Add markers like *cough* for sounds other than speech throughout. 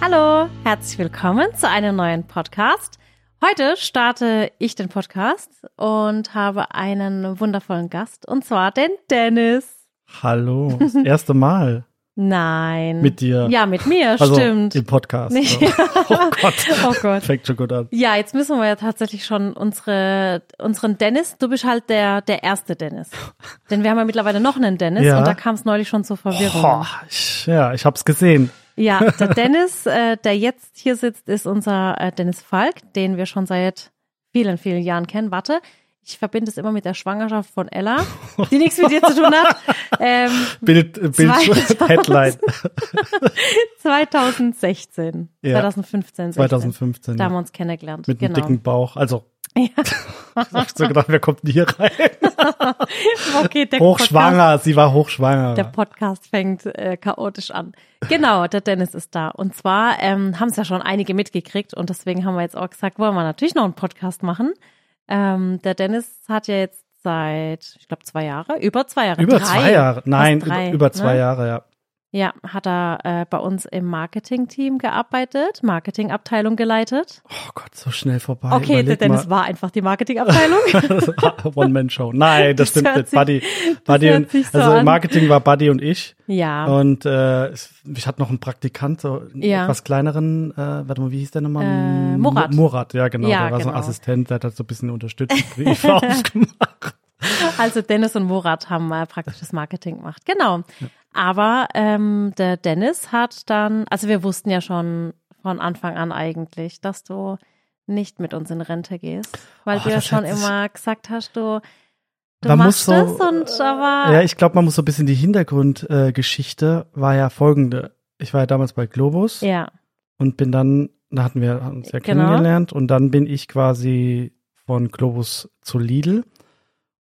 Hallo, herzlich willkommen zu einem neuen Podcast. Heute starte ich den Podcast und habe einen wundervollen Gast und zwar den Dennis. Hallo, das erste Mal Nein. mit dir. Ja, mit mir, also stimmt. im Podcast. Nee. *laughs* Oh Gott. Oh Gott. Fängt schon gut an. Ja, jetzt müssen wir ja tatsächlich schon unsere, unseren Dennis, du bist halt der, der erste Dennis. Denn wir haben ja mittlerweile noch einen Dennis Ja. und da kam es neulich schon zur Verwirrung. Boah, ich, ja, ich hab's gesehen. Ja, der Dennis, äh, der jetzt hier sitzt, ist unser äh, Dennis Falk, den wir schon seit vielen, vielen Jahren kennen. Warte, ich verbinde es immer mit der Schwangerschaft von Ella, die nichts mit dir zu tun hat. *laughs* Ähm, Bild, äh, Bild, 2000. *laughs* Headline. *laughs* 2016, Ja. 2015, 16. 2015. Da haben wir uns kennengelernt. mit genau. einem dicken Bauch. Also, Ja. ich hab so gedacht, wer kommt denn hier rein? *laughs* Okay, der Podcast, Hochschwanger, sie war hochschwanger. der Podcast fängt äh, chaotisch an. Genau, der Dennis ist da. Und zwar ähm, haben es ja schon einige mitgekriegt und deswegen haben wir jetzt auch gesagt, wollen wir natürlich noch einen Podcast machen. Ähm, der Dennis hat ja jetzt seit, ich glaube, zwei Jahre, über zwei Jahre. über drei, zwei Jahre. Nein, drei, über, über zwei ne? Jahre, ja. Ja, hat er äh, bei uns im Marketing-Team gearbeitet, Marketingabteilung geleitet. Oh Gott, so schnell vorbei. Okay, Überleg Dennis war einfach die Marketingabteilung. *laughs* mal. One-Man-Show. Nein, das, *laughs* Das stimmt nicht. Buddy, Buddy und, so also im Marketing war Buddy und ich. ja, Und äh, es- ich hatte noch einen Praktikant, so einen Ja. etwas kleineren, äh, warte mal, wie hieß der nochmal? Äh, Murat. Mu- Murat, ja genau. Ja, der war so ein genau. Assistent, der hat so ein bisschen unterstützt, Briefe *laughs* aufgemacht. Also Dennis und Murat haben äh, praktisch das Marketing gemacht. Genau. Aber ähm, der Dennis hat dann, also wir wussten ja schon von Anfang an eigentlich, dass du nicht mit uns in Rente gehst, weil Oh, du ja das schon immer gesagt hast, du, du Man machst muss das so, und aber Ja, ich glaube, man muss so ein bisschen die Hintergrundgeschichte äh, war ja folgende. Ich war ja damals bei Globus ja, und bin dann, da hatten wir uns ja Genau. kennengelernt und dann bin ich quasi von Globus zu Lidl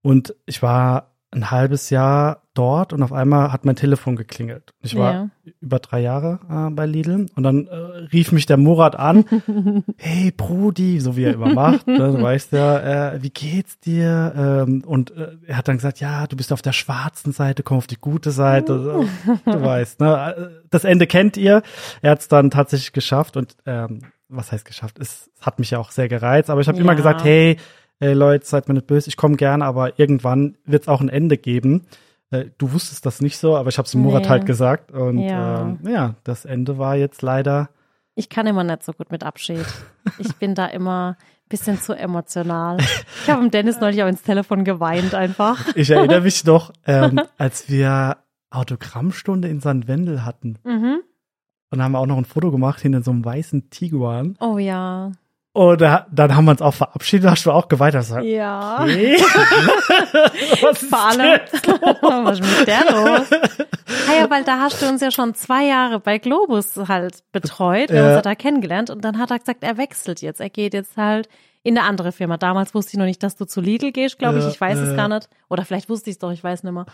und ich war ein halbes Jahr dort und auf einmal hat mein Telefon geklingelt. Ich war ja. über drei Jahre äh, bei Lidl und dann äh, rief mich der Murat an, *laughs* hey Brudi, so wie er immer macht, ne, du weißt ja, äh, wie geht's dir? Ähm, und äh, er hat dann gesagt, ja, du bist auf der schwarzen Seite, komm auf die gute Seite, *laughs* du weißt, ne? Das Ende kennt ihr. Er hat es dann tatsächlich geschafft und ähm, was heißt geschafft? Es hat mich ja auch sehr gereizt, aber ich habe Ja. immer gesagt, hey, hey Leute, seid mir nicht böse, ich komme gerne, aber irgendwann wird es auch ein Ende geben. Äh, Du wusstest das nicht so, aber ich habe es Murat Nee. halt gesagt. Und Ja. ähm, ja, das Ende war jetzt leider. Ich kann immer nicht so gut mit Abschied. Ich bin da immer ein bisschen zu emotional. Ich habe dem Dennis neulich auch ins Telefon geweint einfach. Ich erinnere mich noch, ähm, als wir Autogrammstunde in St. Wendel hatten. Mhm. Und haben wir auch noch ein Foto gemacht hinter so einem weißen Tiguan. Oh ja. Und da, dann haben wir uns auch verabschiedet, hast du auch geweint. Hast du gesagt, Ja. okay. *laughs* Was ist Vor allem, *laughs* was ist mit der los? Ah ja, weil da hast du uns ja schon zwei Jahre bei Globus halt betreut. Wir haben Ja. uns ja da kennengelernt und dann hat er gesagt, er wechselt jetzt. Er geht jetzt halt in eine andere Firma. Damals wusste ich noch nicht, dass du zu Lidl gehst, glaube ich. Ich weiß es ja. gar nicht. Oder vielleicht wusste ich es doch, ich weiß nicht mehr.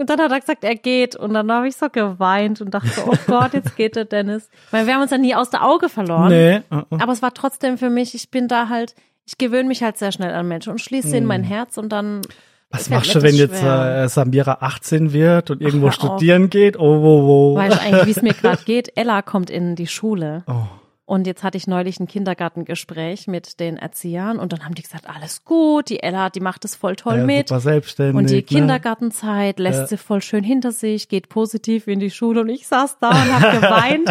Und dann hat er gesagt, er geht. Und dann habe ich so geweint und dachte, oh *laughs* Gott, jetzt geht der Dennis. Weil wir haben uns ja nie aus der Auge verloren. Nee. äh, äh. Aber es war trotzdem für mich, ich bin da halt, ich gewöhne mich halt sehr schnell an Menschen und schließe sie in mein Herz und dann. Was machst du, wenn jetzt äh, Samira 18 wird und irgendwo auf. studieren geht? Oh, wo, wo. Weißt du eigentlich, wie es mir *laughs* gerade geht? Ella kommt in die Schule. Oh. Und jetzt hatte ich neulich ein Kindergartengespräch mit den Erziehern und dann haben die gesagt, alles gut, die Ella, die macht es voll toll Ja, mit. super selbstständig. Und die ne? Kindergartenzeit lässt Ja. sie voll schön hinter sich, geht positiv in die Schule und ich saß da und habe *laughs* geweint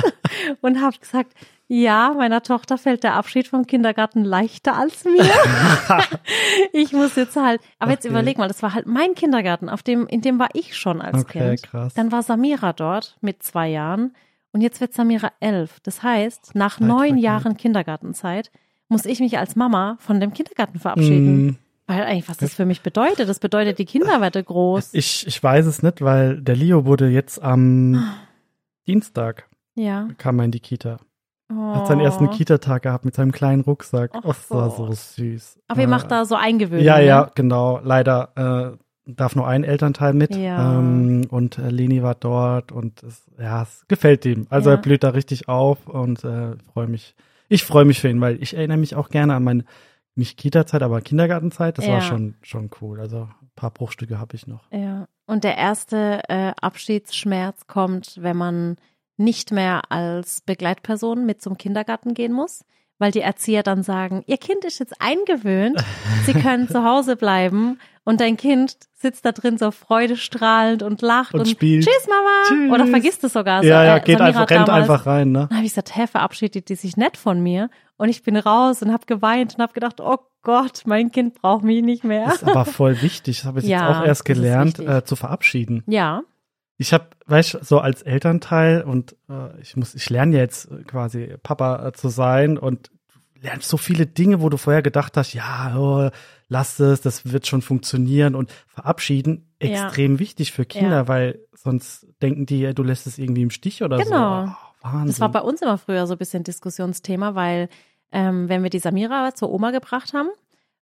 und habe gesagt, ja, meiner Tochter fällt der Abschied vom Kindergarten leichter als mir. *laughs* ich muss jetzt halt, aber jetzt Okay. überleg mal, das war halt mein Kindergarten, auf dem, in dem war ich schon als Okay, Kind. krass. Dann war Samira dort mit zwei Jahren und jetzt wird Samira elf. Das heißt, nach neun Jahren Kindergartenzeit muss ich mich als Mama von dem Kindergarten verabschieden. Mm, Weil eigentlich, was das für mich bedeutet, das bedeutet, die Kinder werden groß. Ich, ich weiß es nicht, weil der Leo wurde jetzt am Dienstag, Ja. kam er in die Kita. Oh. Hat seinen ersten Kita-Tag gehabt mit seinem kleinen Rucksack. Ach Oh, das war so. süß. Aber ihr Äh, macht da so Eingewöhnung. Ja, ne? ja, genau. Leider äh, darf nur ein Elternteil mit. Ja. Ähm, und äh, Leni war dort und es, ja, es gefällt ihm. Also Ja. er blüht da richtig auf und äh, freue mich. Ich freue mich für ihn, weil ich erinnere mich auch gerne an meine nicht Kita-Zeit, aber Kindergartenzeit. Das Ja. war schon schon cool. Also ein paar Bruchstücke habe ich noch. Ja. Und der erste äh, Abschiedsschmerz kommt, wenn man nicht mehr als Begleitperson mit zum Kindergarten gehen muss, weil die Erzieher dann sagen, ihr Kind ist jetzt eingewöhnt, sie können zu Hause bleiben und dein Kind sitzt da drin so freudestrahlend und lacht Und und, spielt. Tschüss Mama Tschüss. oder vergisst es sogar. ja, so, ja, äh, geht Samira einfach, rennt damals. einfach rein, ne? Dann habe ich gesagt, hä, verabschiedet die sich nett von mir und ich bin raus und habe geweint und habe gedacht, oh Gott, mein Kind braucht mich nicht mehr. Ist aber voll wichtig. Das habe ich *laughs* Ja, jetzt auch erst das gelernt, äh, zu verabschieden. Ja, Ich habe, weißt du, so als Elternteil und äh, ich muss, ich lerne jetzt äh, quasi Papa äh, zu sein und lernst so viele Dinge, wo du vorher gedacht hast, ja, oh, lass es, das wird schon funktionieren und verabschieden Ja. extrem wichtig für Kinder, Ja. weil sonst denken die, du lässt es irgendwie im Stich oder Genau. so. Oh, Wahnsinn. das war bei uns immer früher so ein bisschen Diskussionsthema, weil ähm, wenn wir die Samira zur Oma gebracht haben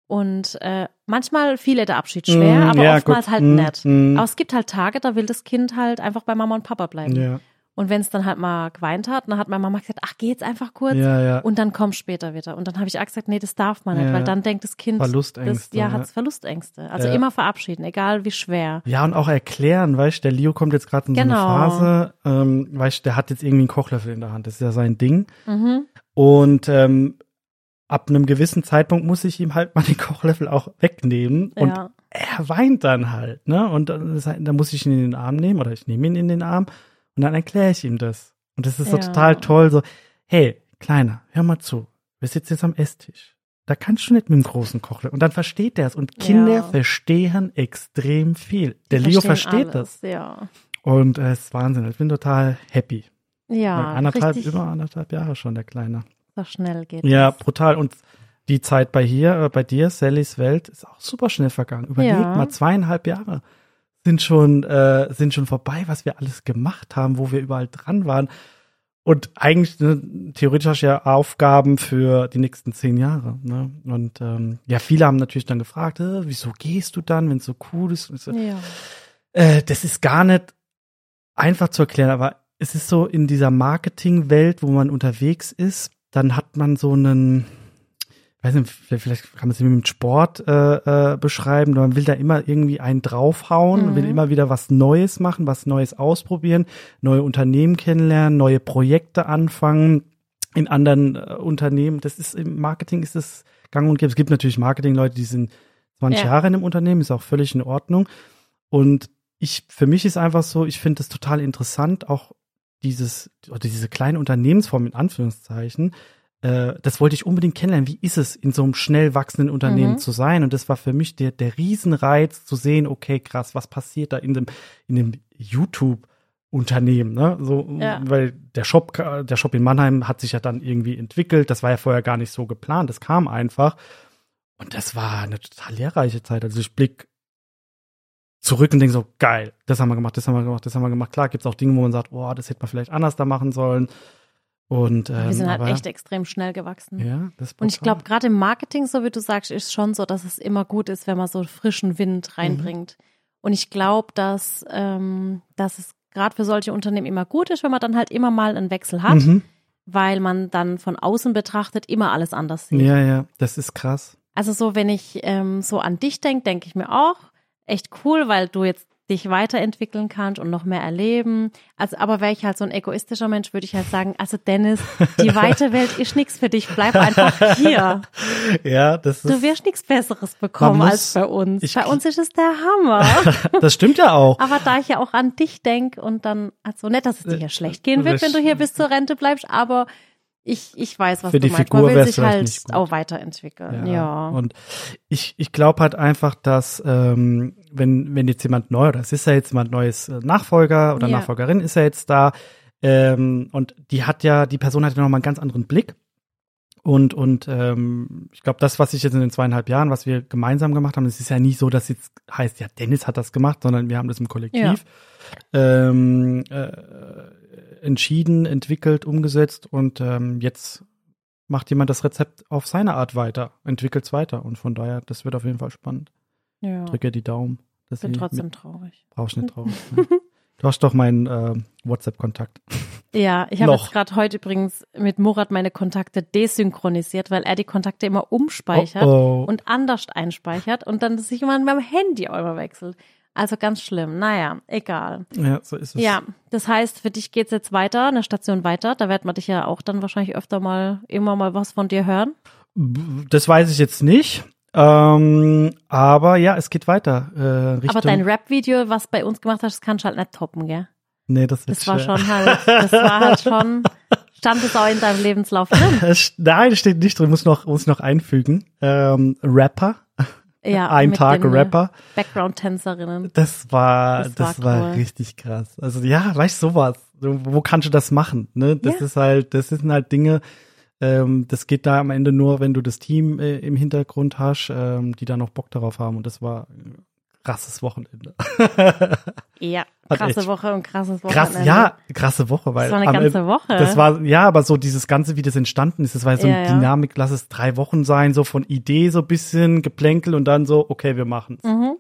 und äh, manchmal fiel ihr der Abschied schwer, Mm, aber ja, oftmals gut. halt Mm, nett. mm. Aber es gibt halt Tage, da will das Kind halt einfach bei Mama und Papa bleiben. ja, Und wenn es dann halt mal geweint hat, dann hat meine Mama gesagt, ach, geh jetzt einfach kurz ja, ja. und dann komm später wieder. Und dann habe ich auch gesagt, nee, das darf man nicht, Ja. weil dann denkt das Kind, das, Verlustängste. ja, ja. hat Verlustängste. Also immer verabschieden, egal wie schwer. Ja, und auch erklären, weißt du, der Leo kommt jetzt gerade in so Genau. eine Phase, ähm, weißt du, der hat jetzt irgendwie einen Kochlöffel in der Hand, das ist ja sein Ding. Mhm. Und ähm, ab einem gewissen Zeitpunkt muss ich ihm halt *laughs* mal den Kochlöffel auch wegnehmen. Und Ja. er weint dann halt, ne? Und dann, dann muss ich ihn in den Arm nehmen oder ich nehme ihn in den Arm und dann erkläre ich ihm das. Und das ist so Ja. total toll, so, hey, Kleiner, hör mal zu, wir sitzen jetzt am Esstisch. Da kannst du nicht mit dem großen Kochlöffel. Und dann versteht er es. Und Kinder Ja. verstehen extrem viel. Der Die Leo versteht alles, das. Ja. Und es ist Wahnsinn. Ich bin total happy. Ja, anderthalb, richtig, über anderthalb Jahre schon, der Kleine. So schnell geht Ja, das. brutal. Und die Zeit bei hier, äh, bei dir, Sallys Welt, ist auch super schnell vergangen. Überleg Ja. mal, zweieinhalb Jahre sind schon, äh, sind schon vorbei, was wir alles gemacht haben, wo wir überall dran waren. Und eigentlich, ne, theoretisch hast du ja Aufgaben für die nächsten zehn Jahre. Ne? Und ähm, ja, viele haben natürlich dann gefragt, äh, wieso gehst du dann, wenn es so cool ist? So, Ja. äh, das ist gar nicht einfach zu erklären, aber es ist so in dieser Marketingwelt, wo man unterwegs ist, dann hat man so einen, weiß nicht, vielleicht, kann man es mit Sport äh, äh, beschreiben, man will da immer irgendwie einen draufhauen, Mhm. will immer wieder was Neues machen, was Neues ausprobieren, neue Unternehmen kennenlernen, neue Projekte anfangen in anderen äh, Unternehmen. Das ist im Marketing ist das gang und gäbe. Es gibt natürlich Marketingleute, die sind 20 Ja. Jahre in einem Unternehmen, ist auch völlig in Ordnung. Und ich, für mich ist einfach so, ich finde es total interessant, auch dieses, oder diese kleine Unternehmensform in Anführungszeichen, äh, das wollte ich unbedingt kennenlernen. Wie ist es, in so einem schnell wachsenden Unternehmen Mhm. zu sein? Und das war für mich der, der Riesenreiz zu sehen, okay, krass, was passiert da in dem, in dem YouTube Unternehmen, ne? So, Ja. weil der Shop, der Shop in Mannheim hat sich ja dann irgendwie entwickelt. Das war ja vorher gar nicht so geplant. Das kam einfach. Und das war eine total lehrreiche Zeit. Also ich blick zurück und denke so, geil, das haben wir gemacht, das haben wir gemacht, das haben wir gemacht. Klar, gibt es auch Dinge, wo man sagt, oh, das hätte man vielleicht anders da machen sollen. Und ähm, Wir sind halt aber, echt extrem schnell gewachsen. ja, das Und ich glaube, gerade im Marketing, so wie du sagst, ist schon so, dass es immer gut ist, wenn man so frischen Wind reinbringt. Und ich glaube, dass, ähm, dass es gerade für solche Unternehmen immer gut ist, wenn man dann halt immer mal einen Wechsel hat, Mhm. weil man dann von außen betrachtet immer alles anders sieht. Ja, ja, das ist krass. Also so, wenn ich ähm, so an dich denke, denke ich mir auch, echt cool, weil du jetzt dich weiterentwickeln kannst und noch mehr erleben. Also, aber wäre ich halt so ein egoistischer Mensch, würde ich halt sagen, also Dennis, die weite Welt ist nichts für dich, bleib einfach hier. *laughs* Ja, das Du ist, wirst nichts Besseres bekommen muss- als bei uns. ich- bei uns ist es der Hammer. *laughs* das stimmt ja auch. aber da ich ja auch an dich denk und dann, also nicht, dass es dir ja schlecht gehen wird, wenn du hier bis zur Rente bleibst, aber ich, ich weiß, was Für du die meinst. Figur Man will sich halt auch weiterentwickeln. Ja. Und ich, ich glaube halt einfach, dass ähm, wenn, wenn jetzt jemand neu, oder es ist ja jetzt jemand neues äh, Nachfolger oder Ja. Nachfolgerin ist ja jetzt da, ähm, und die hat ja, die Person hat ja nochmal einen ganz anderen Blick. Und, und ähm, ich glaube, das, was ich jetzt in den zweieinhalb Jahren, was wir gemeinsam gemacht haben, es ist ja nicht so, dass jetzt heißt, ja, Dennis hat das gemacht, sondern wir haben das im Kollektiv ähm, äh, entschieden, entwickelt, umgesetzt und ähm, jetzt macht jemand das Rezept auf seine Art weiter, entwickelt es weiter und von daher, das wird auf jeden Fall spannend. ja. Drücke die Daumen. dass Bin trotzdem mit- traurig. Brauchst nicht traurig *laughs* sein. Du hast doch meinen äh, WhatsApp-Kontakt. Ja, ich habe jetzt gerade heute übrigens mit Murat meine Kontakte desynchronisiert, weil er die Kontakte immer umspeichert Oh, oh. und anders einspeichert und dann sich immer an meinem Handy immer wechselt. Also ganz schlimm. Naja, egal. Ja, so ist es. Ja, das heißt, für dich geht's jetzt weiter, eine Station weiter. Da wird man dich ja auch dann wahrscheinlich öfter mal, immer mal was von dir hören. Das weiß ich jetzt nicht. Ähm, aber ja, es geht weiter. Äh, Richtung, Aber dein Rap-Video, was bei uns gemacht hast, das kannst du halt nicht toppen, gell? nee, das, wird Das war schwer. schon halt, das war halt *laughs* schon, stand es auch in deinem Lebenslauf drin. Nein, das steht nicht drin, muss noch, muss noch einfügen. Ähm, Rapper, Ja, ein Tag Rapper. Background-Tänzerinnen. Das war, das, Das war war cool. richtig krass. Also ja, weißt du sowas. So, Wo kannst du das machen? Ne? Das Ja. ist halt, das sind halt Dinge, ähm, das geht da am Ende nur, wenn du das Team äh, im Hintergrund hast, ähm, die da noch Bock darauf haben. Und das war krasses Wochenende. Ja, *laughs* krasse echt- Woche und krasses Krass, Wochenende. ja, krasse Woche, weil Das war eine am ganze Ende- Woche. Das war ja, aber so dieses ganze, wie das entstanden ist, das war so Ja, eine ja. Dynamik. Lass es drei Wochen sein, so von Idee so bisschen Geplänkel und dann so, okay, wir machen's. Mhm.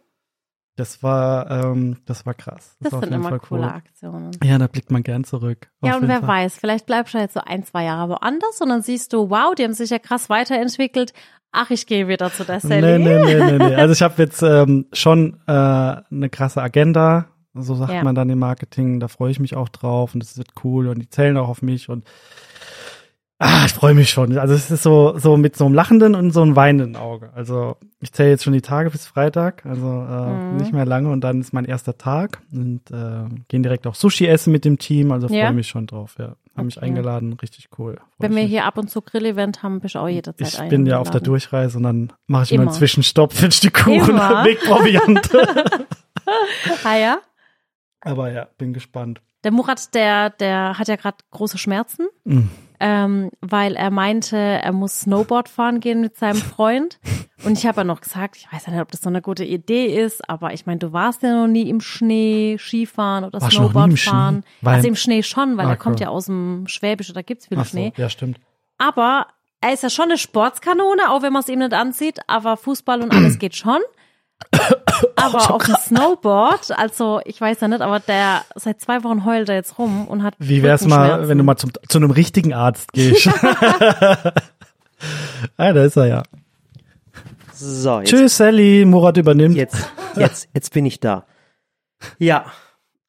Das war, ähm, das war krass. Das auf sind immer Fall coole cool. Aktionen. Ja, da blickt man gern zurück. Ja, und wer Fall. weiß, vielleicht bleibst du jetzt so ein, zwei Jahre woanders und dann siehst du, wow, die haben sich ja krass weiterentwickelt. Ach, ich gehe wieder zu der Sally. Nee, nee, nee, nee, nee. *laughs* Also ich habe jetzt ähm, schon äh, eine krasse Agenda, so sagt Ja. man dann im Marketing. Da freue ich mich auch drauf und es wird cool und die zählen auch auf mich und ah, ich freue mich schon. Also es ist so so mit so einem lachenden und so einem weinenden Auge. Also ich zähle jetzt schon die Tage bis Freitag, also äh, Mhm. nicht mehr lange und dann ist mein erster Tag und äh, gehen direkt auch Sushi essen mit dem Team. Also freue Ja? mich schon drauf. Ja, haben mich Okay. eingeladen, richtig cool. Freu Wenn wir hier ab und zu Grill-Event haben, bist du auch jederzeit Ich bin ja auf der. Durchreise und dann mache ich immer einen. Zwischenstopp für ein Stück Kuchen und Wegproviant. *laughs* Ah ja? Aber ja, bin gespannt. Der Murat, der, der hat ja gerade große Schmerzen, Mm. Ähm, weil er meinte, er muss Snowboard fahren gehen mit seinem Freund. Und ich habe ja noch gesagt, ich weiß ja nicht, ob das so eine gute Idee ist, aber ich meine, du warst ja noch nie im Schnee Skifahren oder Warst Snowboard im fahren. Weil- also im Schnee schon, weil Ah, er kommt cool. ja aus dem Schwäbische, da gibt's viel so, Schnee. ja, stimmt. Aber er ist ja schon eine Sportskanone, auch wenn man es ihm nicht anzieht, aber Fußball und alles *clears throat* geht schon. Aber auf dem Snowboard, also ich weiß ja nicht, aber der seit zwei Wochen heult er jetzt rum und hat Wie wär's mal, wenn du mal zum, zu einem richtigen Arzt gehst? *laughs* *laughs* ah, da ist er ja. So, jetzt, Tschüss, Sally. Murat übernimmt. jetzt, jetzt, jetzt bin ich da. Ja,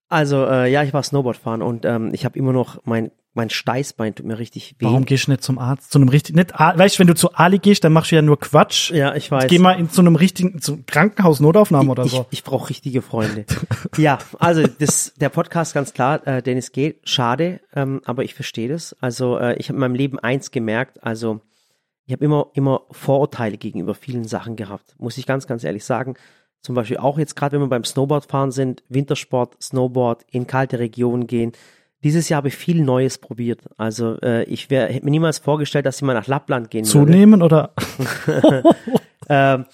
also äh, ja, ich war Snowboard fahren und ähm, ich habe immer noch mein mein Steißbein tut mir richtig weh. Warum gehst du nicht zum Arzt? Zu einem richtigen, nicht, A- weißt du, wenn du zu Ali gehst, dann machst du ja nur Quatsch. Ja, ich weiß. Geh mal in, zu einem richtigen, zum Krankenhaus Notaufnahme oder ich, so. ich brauche richtige Freunde. *laughs* ja, also das, der Podcast ganz klar, äh, Dennis geht, schade, ähm, aber ich verstehe das. Also äh, ich habe in meinem Leben eins gemerkt, also ich habe immer, immer Vorurteile gegenüber vielen Sachen gehabt, muss ich ganz, ganz ehrlich sagen. Zum Beispiel auch jetzt gerade, wenn wir beim Snowboardfahren sind, Wintersport, Snowboard, in kalte Regionen gehen. Dieses Jahr habe ich viel Neues probiert. Also äh, ich wär, hätte mir niemals vorgestellt, dass ich mal nach Lappland gehen würde. Zunehmen oder? *laughs* Ähm,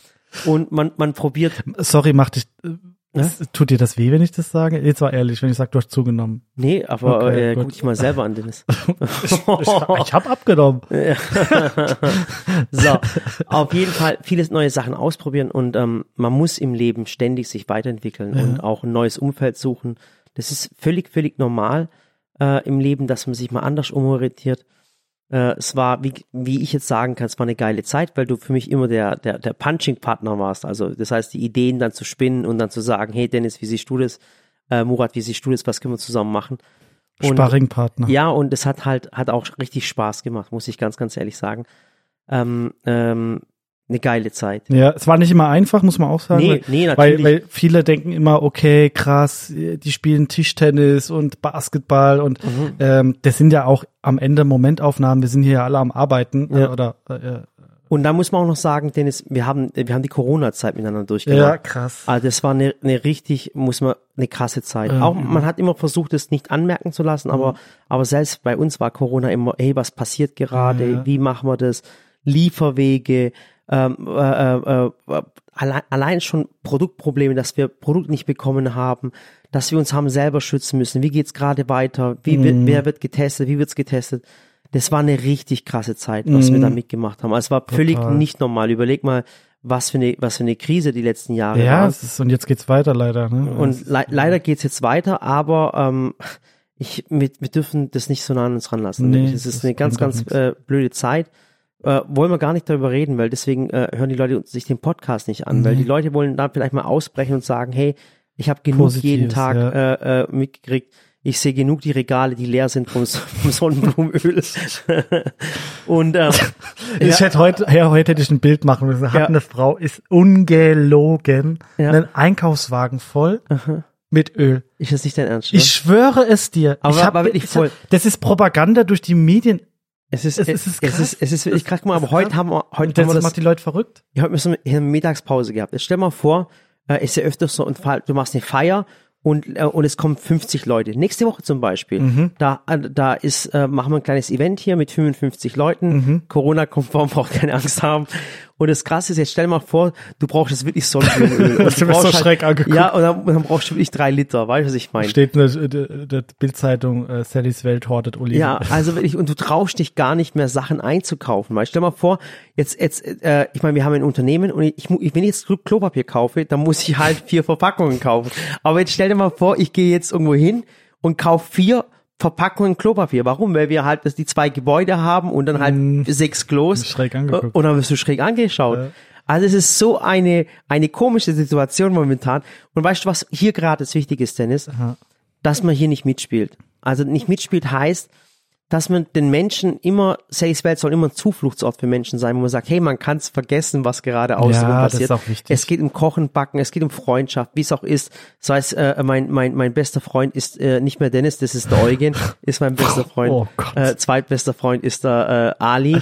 und man, man probiert Sorry, mach dich. äh, was- Tut dir das weh, wenn ich das sage? Jetzt war ehrlich, wenn ich sage, du hast zugenommen. Nee, aber Okay, äh, gut. guck dich mal selber an, Dennis. *laughs* Ich, ich habe abgenommen. *laughs* so, auf jeden Fall viele neue Sachen ausprobieren und ähm, man muss im Leben ständig sich weiterentwickeln und auch ein neues Umfeld suchen. Das ist völlig, völlig normal äh, im Leben, dass man sich mal anders umorientiert. Äh, es war, wie, wie ich jetzt sagen kann, es war eine geile Zeit, weil du für mich immer der, der, der Punching-Partner warst. Also das heißt, die Ideen dann zu spinnen und dann zu sagen, hey Dennis, wie siehst du das? Äh, Murat, wie siehst du das? Was können wir zusammen machen? Und- Sparringpartner. Ja, und es hat halt, hat auch richtig Spaß gemacht, muss ich ganz, ganz ehrlich sagen. Ähm, ähm, eine geile Zeit. Ja, es war nicht immer einfach, muss man auch sagen. Nee, weil, nee, weil, natürlich. weil viele denken immer, okay, krass, die spielen Tischtennis und Basketball und Mhm. ähm, das sind ja auch am Ende Momentaufnahmen. Wir sind hier ja alle am Arbeiten Ja. äh, oder äh, Und da muss man auch noch sagen, Dennis, wir haben, wir haben die Corona-Zeit miteinander ja, durchgemacht. krass. Also das war eine, eine richtig, muss man, eine krasse Zeit. Ja. Auch man hat immer versucht, es nicht anmerken zu lassen, aber, aber selbst bei uns war Corona immer, hey, was passiert gerade? Ja. Wie machen wir das? Lieferwege, ähm, äh, äh, äh, allein, allein schon Produktprobleme, dass wir Produkt nicht bekommen haben, dass wir uns haben selber schützen müssen. Wie geht's gerade weiter? Wie wird, Mhm. wer wird getestet? Wie wird's getestet? Das war eine richtig krasse Zeit, was wir Mhm. da mitgemacht haben. Also es war völlig Total. nicht normal. Überleg mal, was für eine, was für eine Krise die letzten Jahre Ja, es ist, und jetzt geht's weiter leider. Ne? Und le leider geht's jetzt weiter, aber ähm, ich, wir, wir dürfen das nicht so nah an uns ranlassen. Nee, das ist das eine ganz, ganz äh, blöde Zeit. Äh, wollen wir gar nicht darüber reden, weil deswegen äh, hören die Leute sich den Podcast nicht an, weil Nee. die Leute wollen da vielleicht mal ausbrechen und sagen, hey, Ich habe genug Positives, jeden Tag ja. äh, äh, mitgekriegt. Ich sehe genug die Regale, die leer sind vom, vom Sonnenblumenöl. *laughs* und ähm, Ich hätte heute, ja, heute hätte ich ein Bild machen müssen. Hat Ja. eine Frau, ist ungelogen, Ja. einen Einkaufswagen voll mit Öl. ist das nicht dein Ernst? oder? Ich schwöre es dir. Aber ich hab, war wirklich ich, voll. Das ist Propaganda durch die Medien. Es ist, es es, ist es, krass. ist, es ist wirklich krass. Guck mal, aber heute krass. haben wir, heute haben wir das, macht die Leute verrückt. ja, heute müssen wir hier eine Mittagspause gehabt. Jetzt stell mal vor, äh, ist ja öfters so Fall, du machst eine Feier und, äh, und es kommen 50 Leute. Nächste Woche zum Beispiel, Mhm. da, äh, da ist, äh, machen wir ein kleines Event hier mit 55 Leuten. Mhm. Corona-konform, braucht keine Angst haben. Und das Krasse ist, jetzt stell mal vor, du brauchst jetzt wirklich Sonnenblumenöl. *laughs* Du du mich so brauchst schräg angeguckt. Ja, und dann, dann brauchst du wirklich drei Liter, weißt du, was ich meine? Steht in der, der, der Bildzeitung, äh, Sallys Welt hortet Oliven. Ja, also wirklich, und du traust dich gar nicht mehr, Sachen einzukaufen. Weil stell mal vor, jetzt, jetzt, äh, ich meine, wir haben ein Unternehmen und ich, mu- wenn ich jetzt Klo- Klopapier kaufe, dann muss ich halt vier Verpackungen kaufen. Aber jetzt stell dir mal vor, ich gehe jetzt irgendwo hin und kaufe vier Verpackungen Klopapier. Warum? Weil wir halt das, die zwei Gebäude haben und dann halt sechs Klos. Schräg angeguckt. Und dann wirst du schräg angeschaut. Also es ist so eine, eine komische Situation momentan. Und weißt du, was hier gerade das Wichtige ist, Dennis? Dass man hier nicht mitspielt. Also nicht mitspielt heißt, dass man den Menschen immer, Sallys Welt soll immer ein Zufluchtsort für Menschen sein, wo man sagt, hey, man kann es vergessen, was gerade außenrum Ja, das passiert. ist auch wichtig. Es geht um Kochen, Backen, es geht um Freundschaft, wie es auch ist. Das heißt, äh, mein, mein, mein bester Freund ist äh, nicht mehr Dennis, das ist der Eugen, *laughs* ist mein bester Freund. Oh Gott. Äh, zweitbester Freund ist der äh, Ali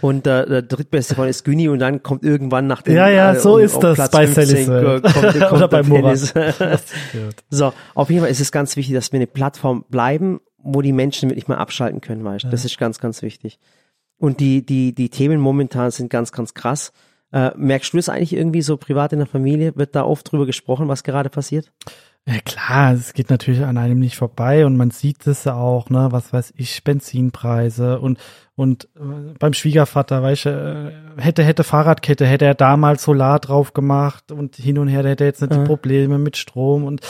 und der, der drittbeste Freund ist Güni und dann kommt irgendwann nach dem Ja, ja, äh, so um- ist das Platz bei 15 Sallys Welt. kommt, kommt *laughs* Oder der bei. Murat. So, auf jeden Fall ist es ganz wichtig, dass wir eine Plattform bleiben, wo die Menschen wirklich mal abschalten können, weißt du? Das ist ganz, ganz wichtig. Und die, die, die Themen momentan sind ganz, ganz krass. Äh, merkst du das eigentlich irgendwie so privat in der Familie? Wird da oft drüber gesprochen, was gerade passiert? Ja klar, es geht natürlich an einem nicht vorbei und man sieht es ja auch, ne, was weiß ich, Benzinpreise und und äh, beim Schwiegervater, weißt du, äh, hätte hätte Fahrradkette, hätte er damals Solar drauf gemacht und hin und her, der hätte jetzt nicht die Probleme mit Strom und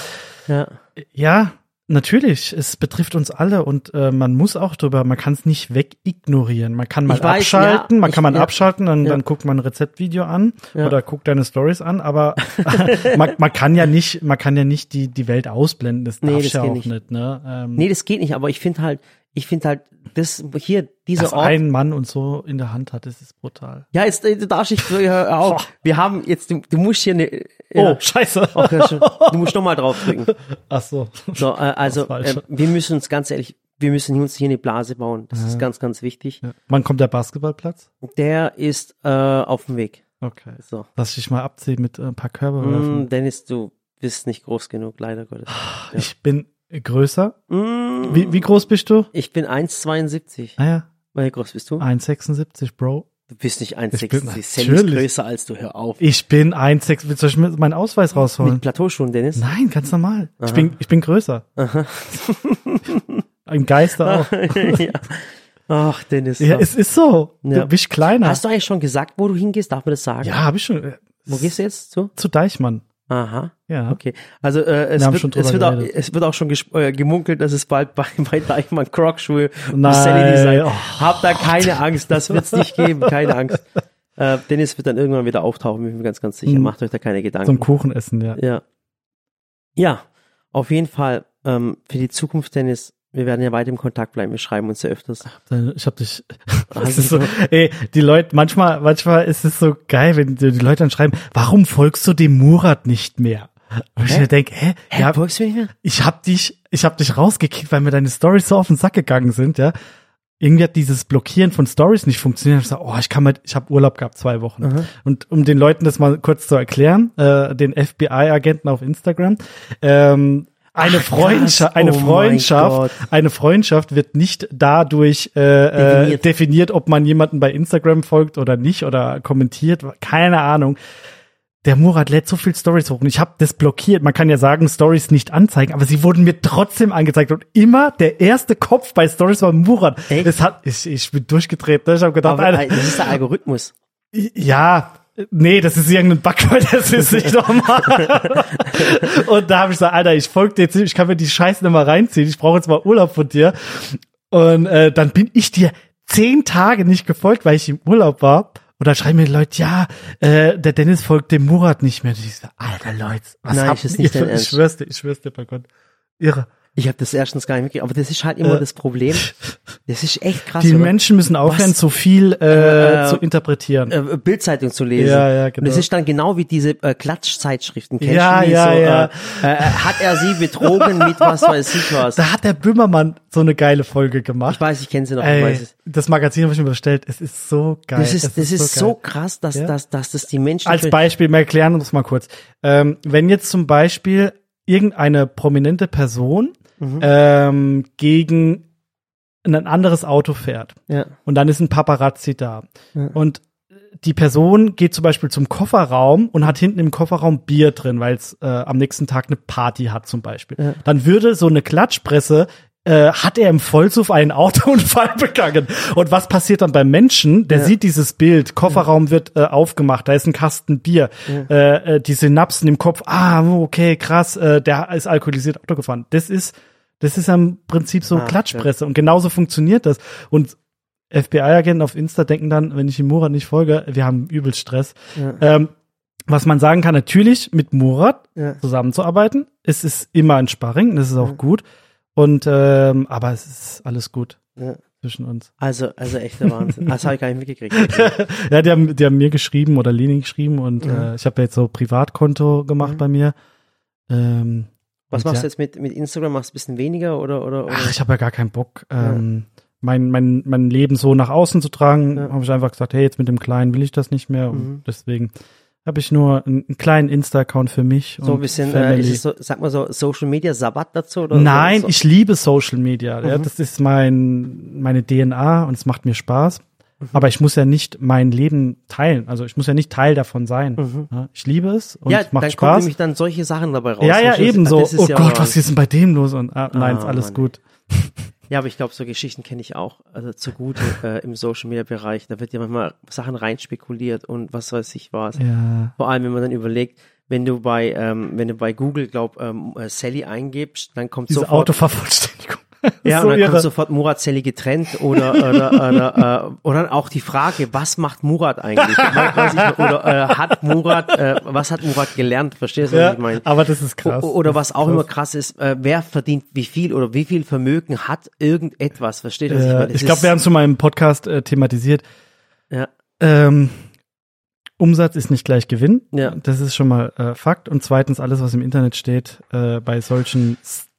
Ja. ja, natürlich, es betrifft uns alle und äh, man muss auch drüber, man kann es nicht wegignorieren. Man kann mal weiß, abschalten, ja, man ich- kann mal ja. abschalten, dann, Ja. dann guckt man ein Rezeptvideo an oder guckt deine Stories an, aber *laughs* man, man kann ja nicht, man kann ja nicht die, die Welt ausblenden, das Nee, darf das ja geht auch nicht. nicht, ne? Ähm, Nee, das geht nicht, aber ich finde halt, ich finde halt, das hier, dieser dass Ort. ein Mann und so in der Hand hat, das ist brutal. ja, jetzt äh, darfst nicht hör auf. Wir haben jetzt, du, du musst hier eine. Oh, scheiße. Ja, schon. du musst noch mal draufdrücken. Ach so. So, äh, also äh, wir müssen uns ganz ehrlich, wir müssen uns hier eine Blase bauen. Das ist ganz, ganz wichtig. Ja. Wann kommt der Basketballplatz? Der ist äh, auf dem Weg. Okay. So. Lass dich mal abziehen mit äh, ein paar Körperwerfen. Mm, Dennis, du bist nicht groß genug, leider Gottes. Ja. Ich bin größer. Mm, Wie, wie groß bist du? ich bin 1,72. Ah ja, Wie groß bist du? 1,76, Bro. Du bist nicht Ich bin 1,60. Sally ist größer als du, hör auf. Ich bin 1,6. Soll ich mir meinen Ausweis rausholen? Mit Plateauschuhen, Dennis? Nein, ganz normal. Ich bin, ich bin größer. *laughs* Im Geiste auch. *laughs* ja. Ach, Dennis. Ja, es ist so. Ja. Du bist kleiner. Hast du eigentlich schon gesagt, wo du hingehst? Darf man das sagen? ja, habe ich schon. äh, Wo gehst du jetzt zu? Zu Deichmann. Aha. Ja. Okay. Also äh, es, haben wird, es, wird auch, es wird auch schon äh, gemunkelt, dass es bald bei, bei Deichmann Crocschuhe Nein. Sally Design. Oh. Habt da keine Angst, das wird's nicht geben, keine Angst. *laughs* Äh, Dennis wird dann irgendwann wieder auftauchen, bin ich mir ganz, ganz sicher. Mhm. Macht euch da keine Zum Gedanken. Kuchen essen, ja. Ja. Ja, auf jeden Fall ähm, für die Zukunft, Dennis, wir werden ja weiter im Kontakt bleiben, wir schreiben uns ja öfters. Ich hab dich. *laughs* Das Also ist so, ey, die Leute, manchmal, manchmal ist es so geil, wenn die Leute dann schreiben, warum folgst du dem Murat nicht mehr? Und ich mir denke, hä? Hä, Ja, folgst du mir nicht mehr? ich hab dich, ich hab dich rausgekickt, weil mir deine Stories so auf den Sack gegangen sind, ja. Irgendwie hat dieses Blockieren von Stories nicht funktioniert. Ich sag, oh, ich kann mal, ich habe Urlaub gehabt zwei Wochen. Und um den Leuten das mal kurz zu erklären, äh, den FBI-Agenten auf Instagram, ähm, eine Ach, Freundschaft, eine Oh Freundschaft, eine Freundschaft wird nicht dadurch äh, definiert. Definiert. Äh, definiert, ob man jemanden bei Instagram folgt oder nicht oder kommentiert, keine Ahnung. Der Murat lädt so viel Stories hoch und ich habe das blockiert. Man kann ja sagen, Stories nicht anzeigen, aber sie wurden mir trotzdem angezeigt und immer der erste Kopf bei Stories war Murat. Echt? Das hat ich, ich bin durchgedreht. Ne? Ich habe gedacht, Aber Alter, äh, das ist der Algorithmus. ja, nee, das ist irgendein Bug, *laughs* weil das ist nicht normal. und da habe ich gesagt, Alter, ich folge dir jetzt, nicht, ich kann mir die Scheiße nicht mal reinziehen, ich brauche jetzt mal Urlaub von dir. Und äh, dann bin ich dir zehn Tage nicht gefolgt, weil ich im Urlaub war. Und dann schreiben mir Leute, ja, äh, der Dennis folgt dem Murat nicht mehr. Und ich so, alter Leute, was Nein, habt ihr? Ich schwör's dir, ich schwör's dir bei Gott. Irre. Ich habe das erstens gar nicht mitgekriegt, aber das ist halt immer Äh. das Problem. Das ist echt krass. Die oder? Menschen müssen aufhören, Was? so viel äh, Äh, zu interpretieren. äh, Bildzeitung zu lesen. Ja, ja, Und genau. das ist dann genau wie diese äh, Klatschzeitschriften. Kennst Ja, du ja, so, ja. Äh, hat er sie betrogen mit was weiß ich was? *laughs* da hat der Böhmermann so eine geile Folge Ich gemacht. weiß, ich kenne sie noch. ich Ey, weiß es. das Magazin habe ich mir bestellt. Es ist so geil. Das ist, das ist so geil. krass, dass, Ja. dass, dass das die Menschen Als Beispiel, wir erklären uns mal kurz. Ähm, wenn jetzt zum Beispiel irgendeine prominente Person Mhm. ähm, gegen ein anderes Auto fährt ja. und dann ist ein Paparazzi da Ja. und die Person geht zum Beispiel zum Kofferraum und hat hinten im Kofferraum Bier drin, weil es äh, am nächsten Tag eine Party hat zum Beispiel. Ja. Dann würde so eine Klatschpresse äh, hat er im Vollsuff einen Autounfall *laughs* begangen. Und was passiert dann beim Menschen? Der Ja. sieht dieses Bild, Kofferraum wird äh, aufgemacht, da ist ein Kasten Bier, äh, äh, die Synapsen im Kopf, ah, okay, krass, äh, der ist alkoholisiert Auto gefahren. Das ist, das ist im Prinzip so Ah, Klatschpresse und genauso funktioniert das. Und FBI-Agenten auf Insta denken dann, wenn ich dem Murat nicht folge, wir haben übel Stress. Ja. Ähm, was man sagen kann, natürlich mit Murat Ja. zusammenzuarbeiten. Es ist immer ein Sparring, das ist auch gut. Und ähm, aber es ist alles gut Ja. zwischen uns. Also, also echter Wahnsinn. Das habe ich gar nicht mitgekriegt. *laughs* Ja, die haben, die haben mir geschrieben oder Leni geschrieben und äh, ich habe ja jetzt so Privatkonto gemacht bei mir. Ähm, Was machst ja, du jetzt mit, mit Instagram? Machst du ein bisschen weniger oder? oder, oder? Ach, ich habe ja gar keinen Bock, ähm, mein, mein, mein Leben so nach außen zu tragen. Ja. Habe ich einfach gesagt, hey, jetzt mit dem Kleinen will ich das nicht mehr. Mhm. Und deswegen habe ich nur einen, einen kleinen Insta-Account für mich. so ein bisschen, äh, ist es so, sag mal so, Social Media Sabbat dazu? Oder Nein, so? ich liebe Social Media. Ja, Mhm. das ist mein, meine DNA und es macht mir Spaß. Mhm. Aber ich muss ja nicht mein Leben teilen. Also ich muss ja nicht Teil davon sein. Mhm. Ja, ich liebe es und ja, es macht dann Spaß. nämlich dann solche Sachen dabei raus. Ja, ja, ebenso. Oh ja Gott, was ist denn bei dem los? Und ah, nein, Ah, ist alles Mann. gut. Ja, aber ich glaube, so Geschichten kenne ich auch. Also zugute *laughs* äh, im Social Media Bereich. Da wird ja manchmal Sachen rein spekuliert und was weiß ich was. Ja. Vor allem, wenn man dann überlegt, wenn du bei, ähm, wenn du bei Google, glaub, ähm, äh, Sally eingibst, dann kommt Diese sofort, Autovervollständigung. Ja, so und dann irre. kommt sofort Murat Sally getrennt oder, oder, oder, äh, oder auch die Frage, was macht Murat eigentlich? Was ich, oder äh, hat Murat, äh, was hat Murat gelernt? Verstehst du, was Ja, ich meine? aber das ist krass. O- Oder was auch krass. immer krass ist, äh, wer verdient wie viel oder wie viel Vermögen hat irgendetwas? Versteht ihr, was ich meine? Das ich glaube, wir haben es schon mal im Podcast äh, thematisiert. ja, Ähm, Umsatz ist nicht gleich Gewinn. Ja. Das ist schon mal äh, Fakt. Und zweitens, alles, was im Internet steht, äh, bei solchen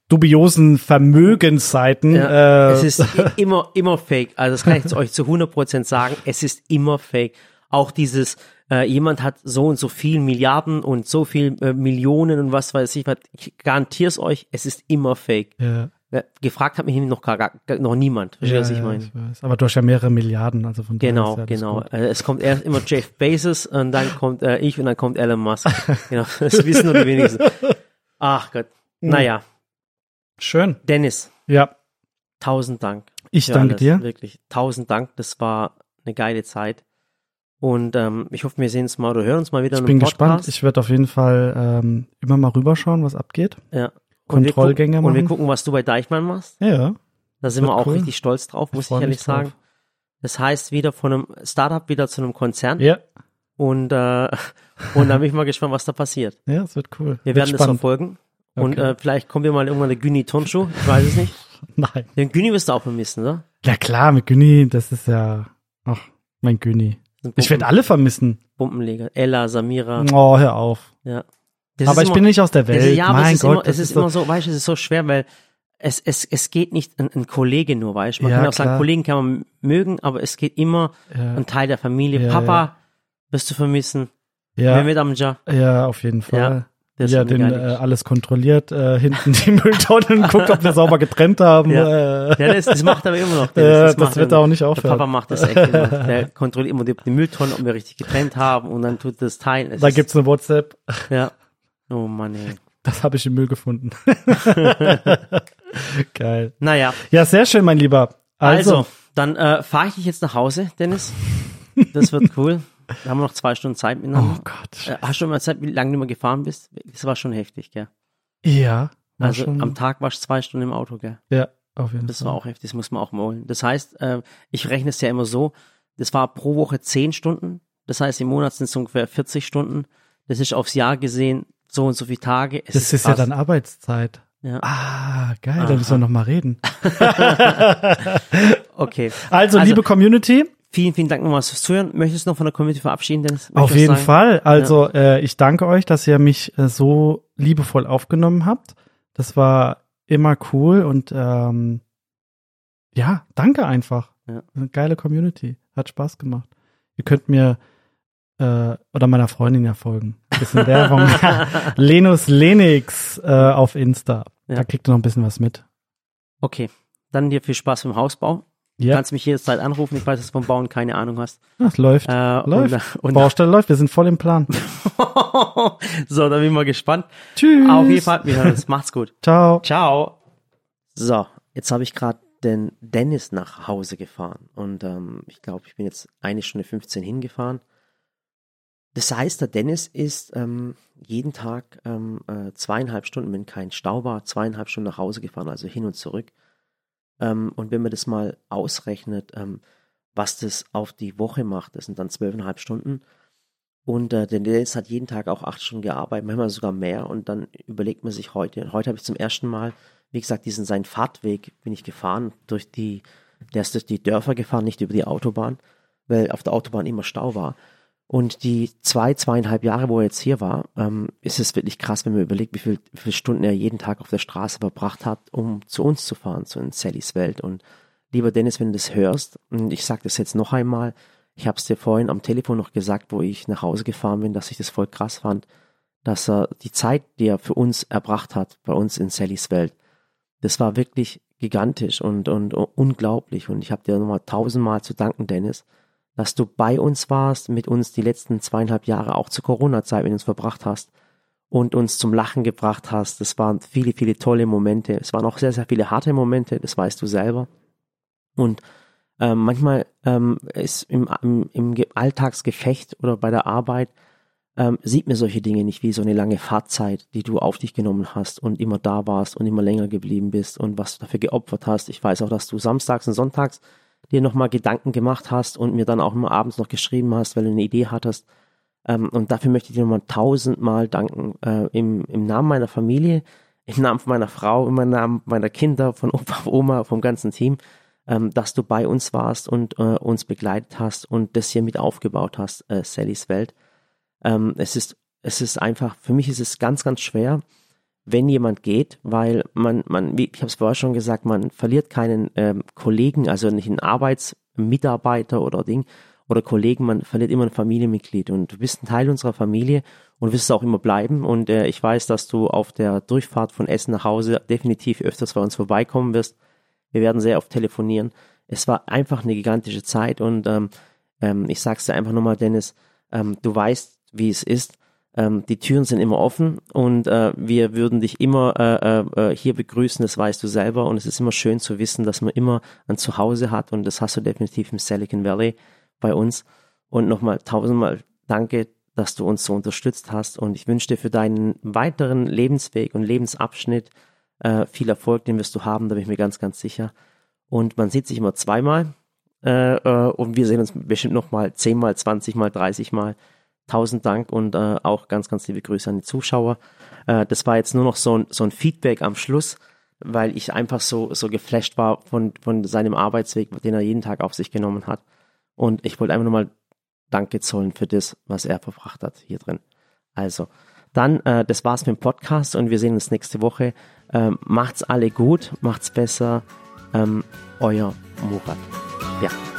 dubiosen Vermögensseiten. ja. äh, es ist immer, immer fake. Also das kann ich euch zu 100% sagen. Es ist immer fake. Auch dieses, äh, jemand hat so und so viel Milliarden und so viel äh, Millionen und was weiß ich, was, ich garantiere es euch, es ist immer fake. ja, Ja, gefragt hat mich nämlich noch gar, noch niemand. Ihr, was ich ja, meine? ich. Aber du hast ja mehrere Milliarden, also von Genau, ja genau. gut. Äh, es kommt erst immer *laughs* Jeff Bezos und dann kommt äh, ich und dann kommt Elon Musk. genau, *laughs* das wissen nur die wenigsten. *laughs* Ach Gott. Naja, Schön. Dennis, Ja, tausend Dank. ich danke alles. dir. Wirklich, tausend Dank. Das war eine geile Zeit. Und ähm, ich hoffe, wir sehen uns mal oder hören uns mal wieder Ich in bin einem gespannt. Podcast. Ich werde auf jeden Fall ähm, immer mal rüberschauen, was abgeht. ja. Und wir Kontrollgänge gucken- Und wir machen. gucken, was du bei Deichmann machst. Ja, Da sind wir auch cool. richtig stolz drauf, muss ich, mich ehrlich drauf. sagen. Das heißt, wieder von einem Startup wieder zu einem Konzern. ja, Und, äh, *laughs* und da bin ich mal gespannt, was da passiert. ja, es wird cool. Wir wird werden das spannend. Verfolgen. Und Okay. äh, vielleicht kommen wir mal irgendwann der Günni Tonschuh. Ich weiß es nicht. *laughs* Nein. Den Günni wirst du auch vermissen, oder? Ja klar, mit Günni, das ist ja, ach, mein Günni. Ein Ich werde alle vermissen. Bombenleger. Ella, Samira. Oh, hör auf. Ja. Das Aber ist ich immer- bin nicht aus der Welt. ist, ja, aber mein es ist, Gott, immer, es ist so- immer so, weißt du, es ist so schwer, weil es, es, es geht nicht ein, ein Kollege nur, weißt du. Man Ja, kann auch sagen, klar. Kollegen kann man mögen, aber es geht immer Ja, ein Teil der Familie. Ja, Papa wirst du vermissen. ja, Mehmet Amja. ja, auf jeden Fall. Das Ja, den äh, alles kontrolliert, äh, hinten die *laughs* Mülltonnen, guckt, ob wir sauber getrennt haben. Ja. Äh, Ja, das, das macht er aber immer noch. *laughs* äh, Dennis, das macht wird er auch nicht Der aufhören. Papa macht das echt immer. *laughs* Der kontrolliert immer die, die Mülltonnen, ob wir richtig getrennt haben und dann tut das teilen. Es Da ist- gibt's eine WhatsApp, Ja. Oh Mann, ey. das habe ich im Müll gefunden. Geil. Naja, Ja, sehr schön, mein Lieber. also, Also, dann äh, fahre ich dich jetzt nach Hause, Dennis. Das wird cool. Da haben wir noch zwei Stunden Zeit oh miteinander. Gott. Äh, hast du mal Zeit, wie lange du mal gefahren bist? Das war schon heftig, gell? Ja. Also schon- am Tag warst du zwei Stunden im Auto, gell? Ja, auf jeden Das Fall. war auch heftig, das muss man auch mal holen. Das heißt, äh, ich rechne es ja immer so, das war pro Woche zehn Stunden Das heißt, im Monat sind es ungefähr 40 Stunden. Das ist aufs Jahr gesehen so und so viele Tage. Es Das ist ja krass. dann Arbeitszeit. Ja. Ah, geil, da müssen wir noch mal reden. *laughs* Okay. *laughs* Also, liebe Community, Vielen, vielen Dank nochmal fürs Zuhören. Möchtest du noch von der Community verabschieden, Dennis? auf Möchtest jeden? Fall. Also, äh, ich danke euch, dass ihr mich äh, so liebevoll aufgenommen habt. Das war immer cool und ähm, ja, danke einfach. Ja. Eine geile Community. Hat Spaß gemacht. Ihr könnt mir äh, oder meiner Freundin ja folgen. Ein bisschen Werbung. *laughs* Lenus Lenix äh, auf Insta. Ja. Da kriegt ihr noch ein bisschen was mit. Okay. Dann dir viel Spaß beim Hausbau. Du Ja, kannst mich jederzeit anrufen. Ich weiß, dass du vom Bauen keine Ahnung hast. das läuft. Äh, läuft. Und, und Baustelle läuft. Wir sind voll im Plan. *laughs* so, da bin ich mal gespannt. Tschüss. Auf jeden Fall, wir hören uns. Macht's gut. *laughs* Ciao. Ciao. So, jetzt habe ich gerade den Dennis nach Hause gefahren und ähm, ich glaube, ich bin jetzt eine Stunde 15 hingefahren. Das heißt, der Dennis ist ähm, jeden Tag ähm, äh, zweieinhalb Stunden, wenn kein Stau war, zweieinhalb Stunden nach Hause gefahren, also hin und zurück. Ähm, und wenn man das mal ausrechnet, ähm, was das auf die Woche macht, das sind dann zwölfeinhalb Stunden. Und äh, der Dennis hat jeden Tag auch acht Stunden gearbeitet, manchmal sogar mehr. Und dann überlegt man sich heute, heute habe ich zum ersten Mal, wie gesagt, diesen seinen Fahrtweg bin ich gefahren, durch die, der ist durch die Dörfer gefahren, nicht über die Autobahn, weil auf der Autobahn immer Stau war. Und die zwei, zweieinhalb Jahre, wo er jetzt hier war, ähm, ist es wirklich krass, wenn man überlegt, wie, viel, wie viele Stunden er jeden Tag auf der Straße verbracht hat, um zu uns zu fahren, zu in Sallys Welt. Und lieber Dennis, wenn du das hörst, und ich sage das jetzt noch einmal, ich habe es dir vorhin am Telefon noch gesagt, wo ich nach Hause gefahren bin, dass ich das voll krass fand, dass er die Zeit, die er für uns erbracht hat, bei uns in Sallys Welt, das war wirklich gigantisch und, und, unglaublich. Und ich habe dir nochmal tausendmal zu danken, Dennis, dass du bei uns warst, mit uns die letzten zweieinhalb Jahre auch zur Corona-Zeit mit uns verbracht hast und uns zum Lachen gebracht hast. Das waren viele, viele tolle Momente. Es waren auch sehr, sehr viele harte Momente, das weißt du selber. Und ähm, manchmal ähm, ist im, im, im Ge- Alltagsgefecht oder bei der Arbeit ähm, sieht man solche Dinge nicht wie so eine lange Fahrzeit, die du auf dich genommen hast und immer da warst und immer länger geblieben bist und was du dafür geopfert hast. Ich weiß auch, dass du samstags und sonntags dir nochmal Gedanken gemacht hast und mir dann auch immer abends noch geschrieben hast, weil du eine Idee hattest. Ähm, und dafür möchte ich dir nochmal tausendmal danken. Äh, im, Im Namen meiner Familie, im Namen meiner Frau, im Namen meiner Kinder, von Opa, *laughs* Oma, vom ganzen Team, ähm, dass du bei uns warst und äh, uns begleitet hast und das hier mit aufgebaut hast, äh, Sallys Welt. Ähm, es ist, es ist einfach, für mich ist es ganz, ganz schwer, wenn jemand geht, weil man, man, wie ich habe es vorher schon gesagt, man verliert keinen ähm, Kollegen, also nicht einen Arbeitsmitarbeiter oder Ding oder Kollegen, man verliert immer ein Familienmitglied und du bist ein Teil unserer Familie und wirst es auch immer bleiben und äh, ich weiß, dass du auf der Durchfahrt von Essen nach Hause definitiv öfters bei uns vorbeikommen wirst. Wir werden sehr oft telefonieren. Es war einfach eine gigantische Zeit und ähm, ähm, ich sag's dir einfach nochmal, Dennis, ähm, du weißt, wie es ist. Ähm, die Türen sind immer offen und äh, wir würden dich immer äh, äh, hier begrüßen, das weißt du selber. Und es ist immer schön zu wissen, dass man immer ein Zuhause hat und das hast du definitiv im Silicon Valley bei uns. Und nochmal tausendmal danke, dass du uns so unterstützt hast. Und ich wünsche dir für deinen weiteren Lebensweg und Lebensabschnitt äh, viel Erfolg, den wirst du haben, da bin ich mir ganz, ganz sicher. Und man sieht sich immer zweimal äh, äh, und wir sehen uns bestimmt nochmal zehnmal, zwanzigmal, dreißigmal. Tausend Dank und äh, auch ganz, ganz liebe Grüße an die Zuschauer. Äh, das war jetzt nur noch so ein, so ein Feedback am Schluss, weil ich einfach so, so geflasht war von, von seinem Arbeitsweg, den er jeden Tag auf sich genommen hat. Und ich wollte einfach nochmal Danke zollen für das, was er verbracht hat hier drin. Also, dann, äh, das war's mit dem Podcast und wir sehen uns nächste Woche. Ähm, macht's alle gut, macht's besser. Ähm, euer Murat. Ja.